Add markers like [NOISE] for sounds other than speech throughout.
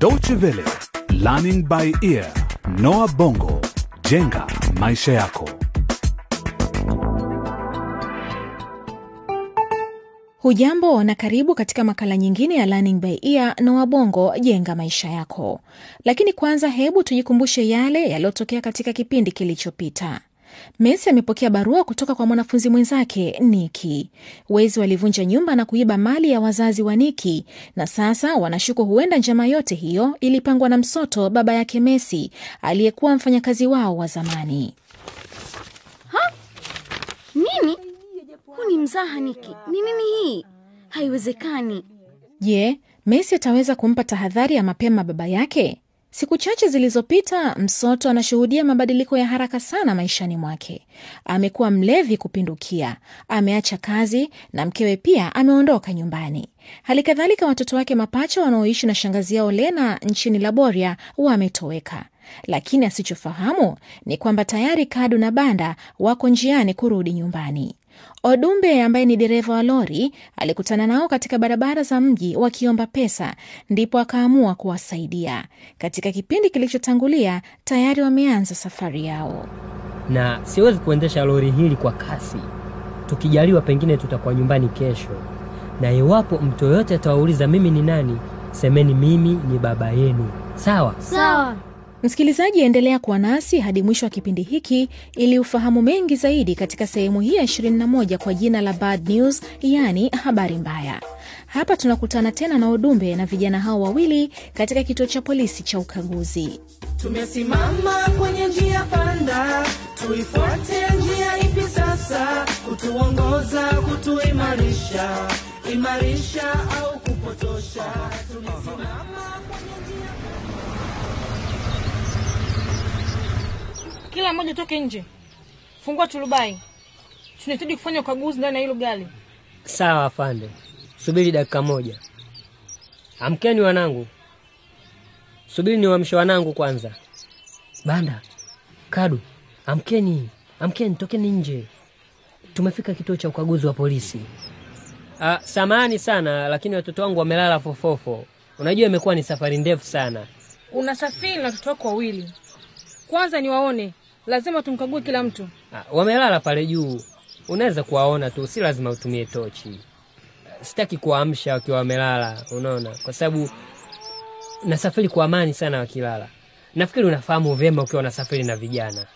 Deutsche Welle, Learning by Ear, Noah Bongo, jenga maisha yako. Hujambo na karibu katika makala nyingine ya Learning by Ear na Wabongo jenga maisha yako. Lakini kwanza, hebu tujikumbushe yale yaliyotokea katika kipindi kilichopita. Messi amepokea barua kutoka kwa mwanafunzi mwenzake Niki. Wezi walivunja nyumba na kuiba mali ya wazazi wa Niki, na sasa wanashuku huenda njama yote hiyo ilipangwa na Msoto, baba yake Messi, aliyekuwa mfanyakazi wao wa zamani. Nini? Huu ni mzaha Niki. Ni mimi hii? Haiwezekani. Je, Messi ataweza kumpa tahadhari ya mapema baba yake? Siku chache zilizopita, Msoto anashuhudia mabadiliko ya haraka sana maishani mwake. Amekuwa mlevi kupindukia, ameacha kazi na mkewe pia ameondoka nyumbani. Hali kadhalika watoto wake mapacha wanaoishi na shangazi yao Lena nchini Laboria wametoweka. Lakini asichofahamu ni kwamba tayari Kadu na Banda wako njiani kurudi nyumbani. Odumbe ambaye ni dereva wa lori alikutana nao katika barabara za mji wakiomba pesa, ndipo akaamua kuwasaidia. Katika kipindi kilichotangulia tayari wameanza safari yao. na siwezi kuendesha lori hili kwa kasi. Tukijaliwa, pengine tutakuwa nyumbani kesho, na iwapo mtu yoyote atawauliza mimi ni nani, semeni mimi ni baba yenu. Sawa? Sawa. Msikilizaji, endelea kuwa nasi hadi mwisho wa kipindi hiki ili ufahamu mengi zaidi katika sehemu hii ya 21 kwa jina la Bad News, yaani habari mbaya. Hapa tunakutana tena na Odumbe na vijana hao wawili katika kituo cha polisi cha ukaguzi. Tumesimama kwenye njia panda, tuifuate njia ipi sasa? Kutuongoza, kutuimarisha, imarisha au kupotosha? Tumesimama kwenye njia Kila mmoja toke nje, fungua turubai. Tunahitaji kufanya ukaguzi ndani ya hilo gari. Sawa afande, subiri dakika moja. Amkeni wanangu, subiri niwaamshe wanangu kwanza. Banda, Kadu, amkeni, amkeni, tokeni nje. Tumefika kituo cha ukaguzi wa polisi. Ah, samahani sana, lakini watoto wangu wamelala fofofo. Unajua imekuwa ni safari ndefu sana. Unasafiri na watoto wako wawili, kwanza niwaone, lazima tumkague kila mtu. Ah, wamelala pale juu, unaweza kuwaona tu, si lazima utumie tochi. Sitaki kuwaamsha wakiwa wamelala, unaona, kwa sababu nasafiri kwa amani sana wakilala. Nafikiri unafahamu vyema ukiwa unasafiri na vijana.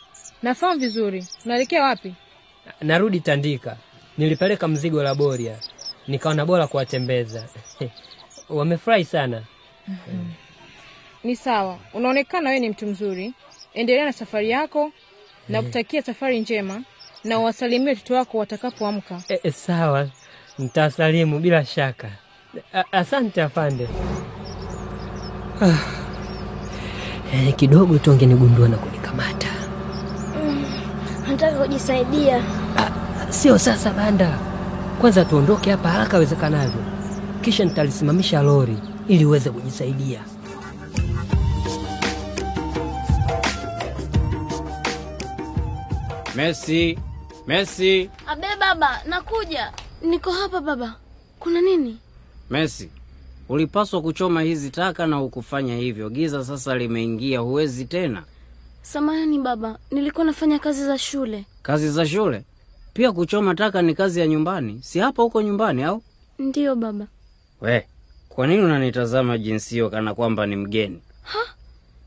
Nafahamu vizuri. Unaelekea wapi? Narudi Tandika, nilipeleka mzigo Laboria, nikaona bora kuwatembeza. [LAUGHS] Wamefurahi sana. [LAUGHS] Ni sawa, unaonekana wewe ni mtu mzuri. Endelea na safari yako na kutakia safari njema, na uwasalimie watoto wako watakapoamka. E, e, sawa, ntasalimu bila shaka. A, asante afande. Ah. [SIGHS] E, kidogo tu angenigundua na kunikamata. [SIGHS] Nataka kujisaidia. Ah, sio sasa Banda, kwanza tuondoke hapa haraka iwezekanavyo, kisha nitalisimamisha lori ili uweze kujisaidia. Messi, Messi, Abe baba, nakuja. Niko hapa baba. Kuna nini? Messi, ulipaswa kuchoma hizi taka na ukufanya hivyo. Giza sasa limeingia, huwezi tena. Samahani baba, nilikuwa nafanya kazi za shule. Kazi za shule pia kuchoma taka ni kazi ya nyumbani, si hapa huko nyumbani au? Ndiyo baba. We, kwa nini unanitazama jinsi hiyo kana kwamba ni mgeni?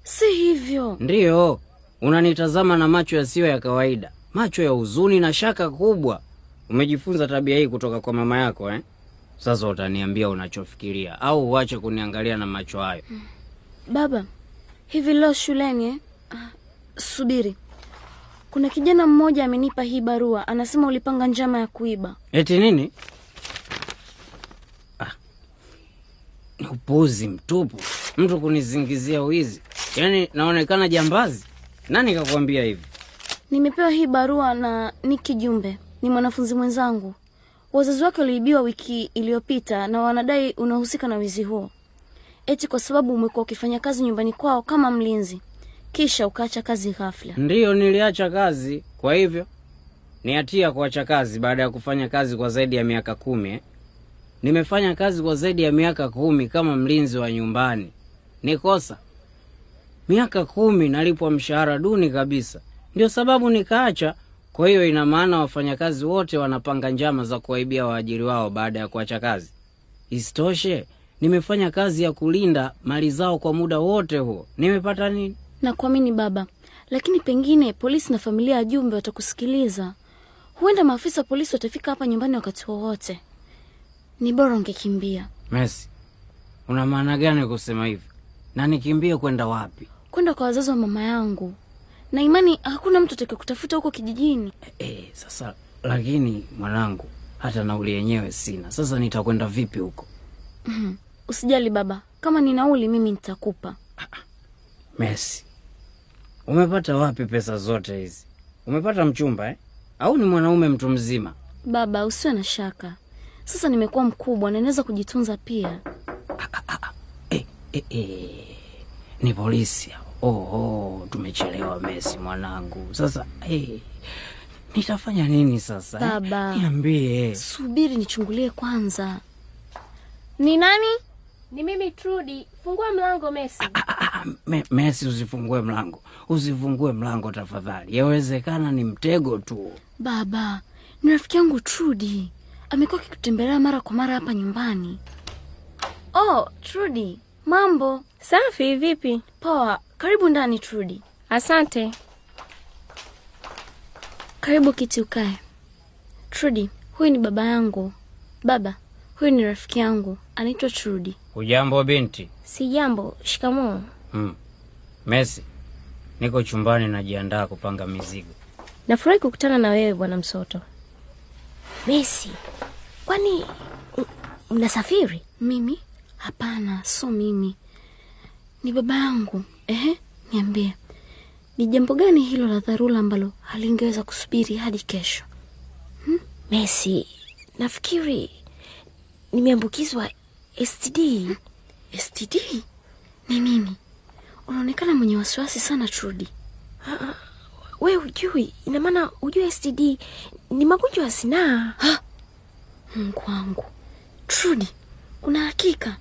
Si hivyo. Ndiyo, unanitazama na macho yasiyo ya kawaida, macho ya huzuni na shaka kubwa. Umejifunza tabia hii kutoka kwa mama yako eh? Sasa utaniambia unachofikiria au uache kuniangalia na macho hayo. Baba, hivi leo shuleni eh? Ah, subiri. Kuna kijana mmoja amenipa hii barua, anasema ulipanga njama ya kuiba. Eti nini? Ah, ni upuzi mtupu, mtu kunizingizia wizi. Yaani naonekana jambazi? Nani kakuambia hivi? Nimepewa hii barua na Niki Jumbe, ni mwanafunzi mwenzangu. Wazazi wake waliibiwa wiki iliyopita na wanadai unahusika na wizi huo, eti kwa sababu umekuwa ukifanya kazi nyumbani kwao kama mlinzi, kisha ukaacha kazi ghafla. Ndiyo, niliacha kazi. Kwa hivyo ni hatia kuacha kazi baada ya kufanya kazi kwa zaidi ya miaka kumi eh? Nimefanya kazi kwa zaidi ya miaka kumi kama mlinzi wa nyumbani. Ni kosa? Miaka kumi nalipwa mshahara duni kabisa, ndio sababu nikaacha. Kwa hiyo ina maana wafanyakazi wote wanapanga njama za kuwaibia waajiri wao baada ya kuacha kazi. Isitoshe, nimefanya kazi ya kulinda mali zao kwa muda wote huo, nimepata nini? Nakuamini baba, lakini pengine polisi na familia ya Jumbe watakusikiliza. Huenda maafisa wa polisi watafika hapa nyumbani wakati wowote. Ni bora ungekimbia Messi, una maana gani kusema hivi? Na nikimbie kwenda wapi? kwenda kwa wazazi wa mama yangu, na imani hakuna mtu atake kutafuta huko kijijini. E, sasa lakini mwanangu, hata nauli yenyewe sina. Sasa nitakwenda vipi huko? Usijali baba, kama ni nauli mimi nitakupa. Messi, umepata wapi pesa zote hizi? Umepata mchumba eh? Au ni mwanaume mtu mzima? Baba, usiwe na shaka, sasa nimekuwa mkubwa na naweza kujitunza pia. E, e, e. Ni polisi hao. Oh, oh, tumechelewa Messi mwanangu. Sasa hey, nitafanya nini sasa eh? Baba. Niambie. Subiri nichungulie kwanza. Ni nani? Ni mimi Trudi, fungua mlango Messi. Ah, me, Messi, usifungue mlango, usifungue mlango tafadhali. Yawezekana ni mtego tu. Baba, ni rafiki yangu Trudi, amekuwa akikutembelea mara kwa mara hapa nyumbani. Oh, Trudi, mambo Safi, vipi? poa. Karibu ndani Trudi, Asante. karibu kiti ukae. Trudi, huyu ni baba yangu. Baba, huyu ni rafiki yangu, anaitwa Trudi. Ujambo binti? Si jambo. Shikamoo. Mm. Messi, niko chumbani najiandaa kupanga mizigo. Nafurahi kukutana na wewe bwana Msoto. Messi, kwani mnasafiri? Mimi? Hapana, so mimi, ni baba yangu. Ehe, niambie, ni jambo gani hilo la dharura ambalo halingeweza kusubiri hadi kesho? Messi, nafikiri nimeambukizwa STD. STD ni nini? Unaonekana mwenye wasiwasi sana Trudi. We hujui, ina maana hujui STD ni magonjwa ya zinaa. Mungu wangu, Trudi, una hakika?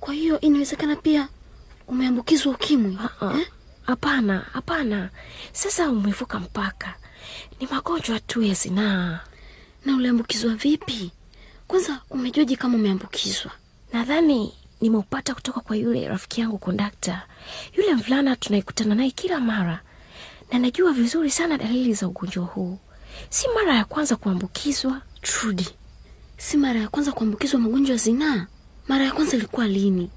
Kwa hiyo inawezekana pia umeambukizwa ukimwi Hapana, eh? Hapana, hapana. Sasa umevuka mpaka. Ni magonjwa tu ya zinaa. Na uliambukizwa vipi? Kwanza umejuaje kama umeambukizwa? Nadhani nimeupata kutoka kwa yule rafiki yangu kondakta, yule mvulana tunayekutana naye kila mara, na najua vizuri sana dalili za ugonjwa huu. Si mara ya kwanza kuambukizwa. Trudi, si mara ya kwanza kuambukizwa magonjwa ya zinaa. Mara ya kwanza ilikuwa lini?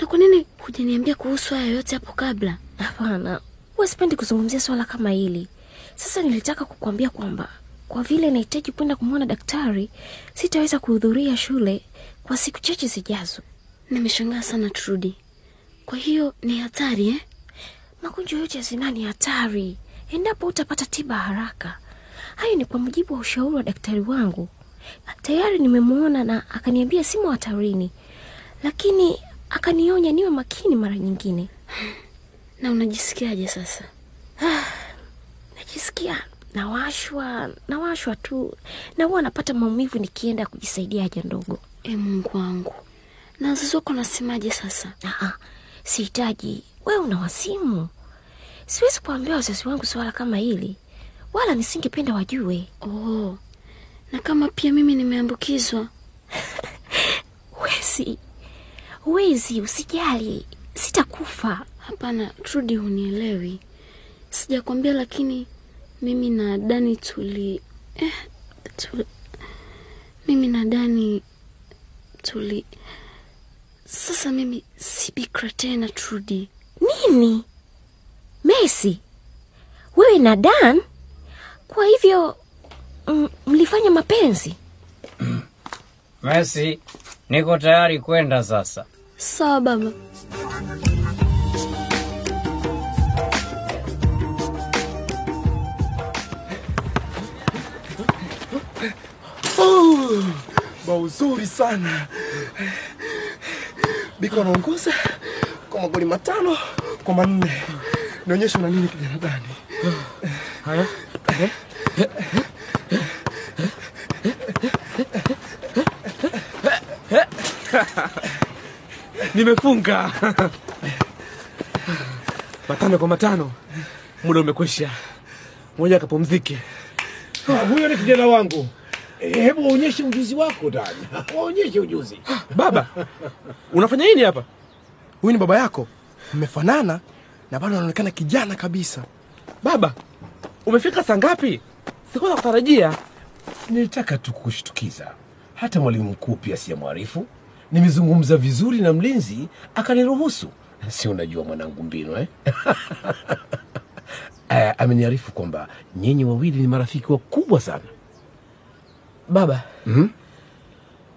Na kwa nini hujaniambia kuhusu haya yote hapo kabla? Hapana, huwa sipendi kuzungumzia swala kama hili. Sasa nilitaka kukuambia kwamba kwa vile nahitaji kwenda kumwona daktari, sitaweza kuhudhuria shule kwa siku chache zijazo. Nimeshangaa sana Trudi. Kwa hiyo ni hatari eh? Magonjwa yote ya zinaa ni hatari endapo utapata tiba haraka. Hayo ni kwa mujibu wa ushauri wa daktari wangu. Tayari nimemwona na akaniambia simo hatarini, lakini akanionya niwe makini mara nyingine. [LAUGHS] Na unajisikiaje sasa? Najisikia nawashwa, nawashwa tu, na huwa napata maumivu nikienda kujisaidia haja ndogo. E Mungu wangu, na wazazi wako nasemaje sasa? Aa, sihitaji. Wewe una wasimu, siwezi kuambia wazazi wangu swala kama hili, wala nisingependa wajue. Oh, na kama pia mimi nimeambukizwa? [LAUGHS] Wezi, wezi, usijali, sitakufa. Hapana Trudi, hunielewi. Sijakwambia, lakini mimi na Dani tuli eh, tuli mimi na Dani tuli sasa mimi si bikra tena Trudi. Nini? Messi, wewe na Dan? Kwa hivyo mlifanya mapenzi? [CLEARS THROAT] Messi, niko tayari kwenda sasa. Sawa baba. bao uzuri sana biko anaongoza kwa magoli matano kwa manne Nionyeshe una nini kijana gani? Haya, [LAUGHS] nimefunga Matano kwa matano, muda umekwisha. Moja akapumzike. Ah, Huyo ni kijana wangu. Eh, Hebu waonyeshe ujuzi wako ndani, waonyeshe ujuzi. Baba, unafanya nini hapa? Huyu ni baba yako, mmefanana na bado anaonekana kijana kabisa. Baba, umefika saa ngapi? Sikuwa nakutarajia. Nilitaka tu kukushtukiza. Hata mwalimu mkuu pia siyamwarifu. Nimezungumza vizuri na mlinzi akaniruhusu. [LAUGHS] Si unajua mwanangu mbinu eh? [LAUGHS] Uh, ameniarifu kwamba nyinyi wawili ni marafiki wakubwa sana. Baba, Mhm.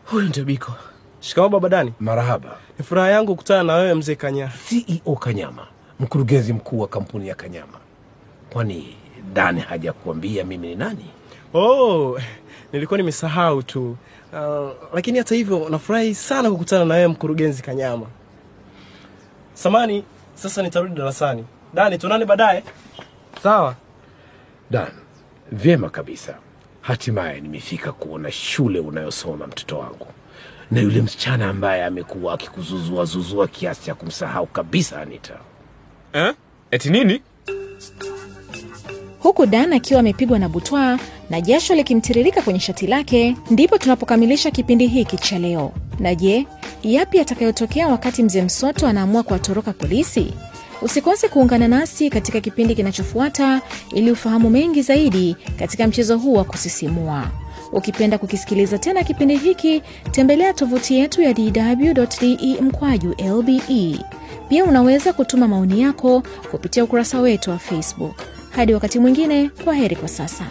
huyu ndio Biko. Shikamoo baba Dani. Marahaba. Ni furaha yangu kukutana na wewe mzee Kanyama, CEO Kanyama, mkurugenzi mkuu wa kampuni ya Kanyama. Kwani Dani hajakuambia mimi ni nani? Oh, [LAUGHS] nilikuwa nimesahau tu. Uh, lakini hata hivyo nafurahi sana kukutana na wewe mkurugenzi Kanyama. Samani, sasa nitarudi darasani. Dani, tunane baadaye. Sawa. Dan, vyema kabisa. Hatimaye nimefika kuona shule unayosoma mtoto wangu, na yule msichana ambaye amekuwa akikuzuzua zuzua kiasi cha kumsahau kabisa Anita. Eh? Eti nini? Huku Dan akiwa amepigwa na butwaa na jasho likimtiririka kwenye shati lake, ndipo tunapokamilisha kipindi hiki cha leo. Na je, yapi yatakayotokea wakati mzee Msoto anaamua kuwatoroka polisi? Usikose kuungana nasi katika kipindi kinachofuata ili ufahamu mengi zaidi katika mchezo huu wa kusisimua. Ukipenda kukisikiliza tena kipindi hiki, tembelea tovuti yetu ya dw.de mkwaju lbe. Pia unaweza kutuma maoni yako kupitia ukurasa wetu wa Facebook. Hadi wakati mwingine, kwa heri kwa sasa.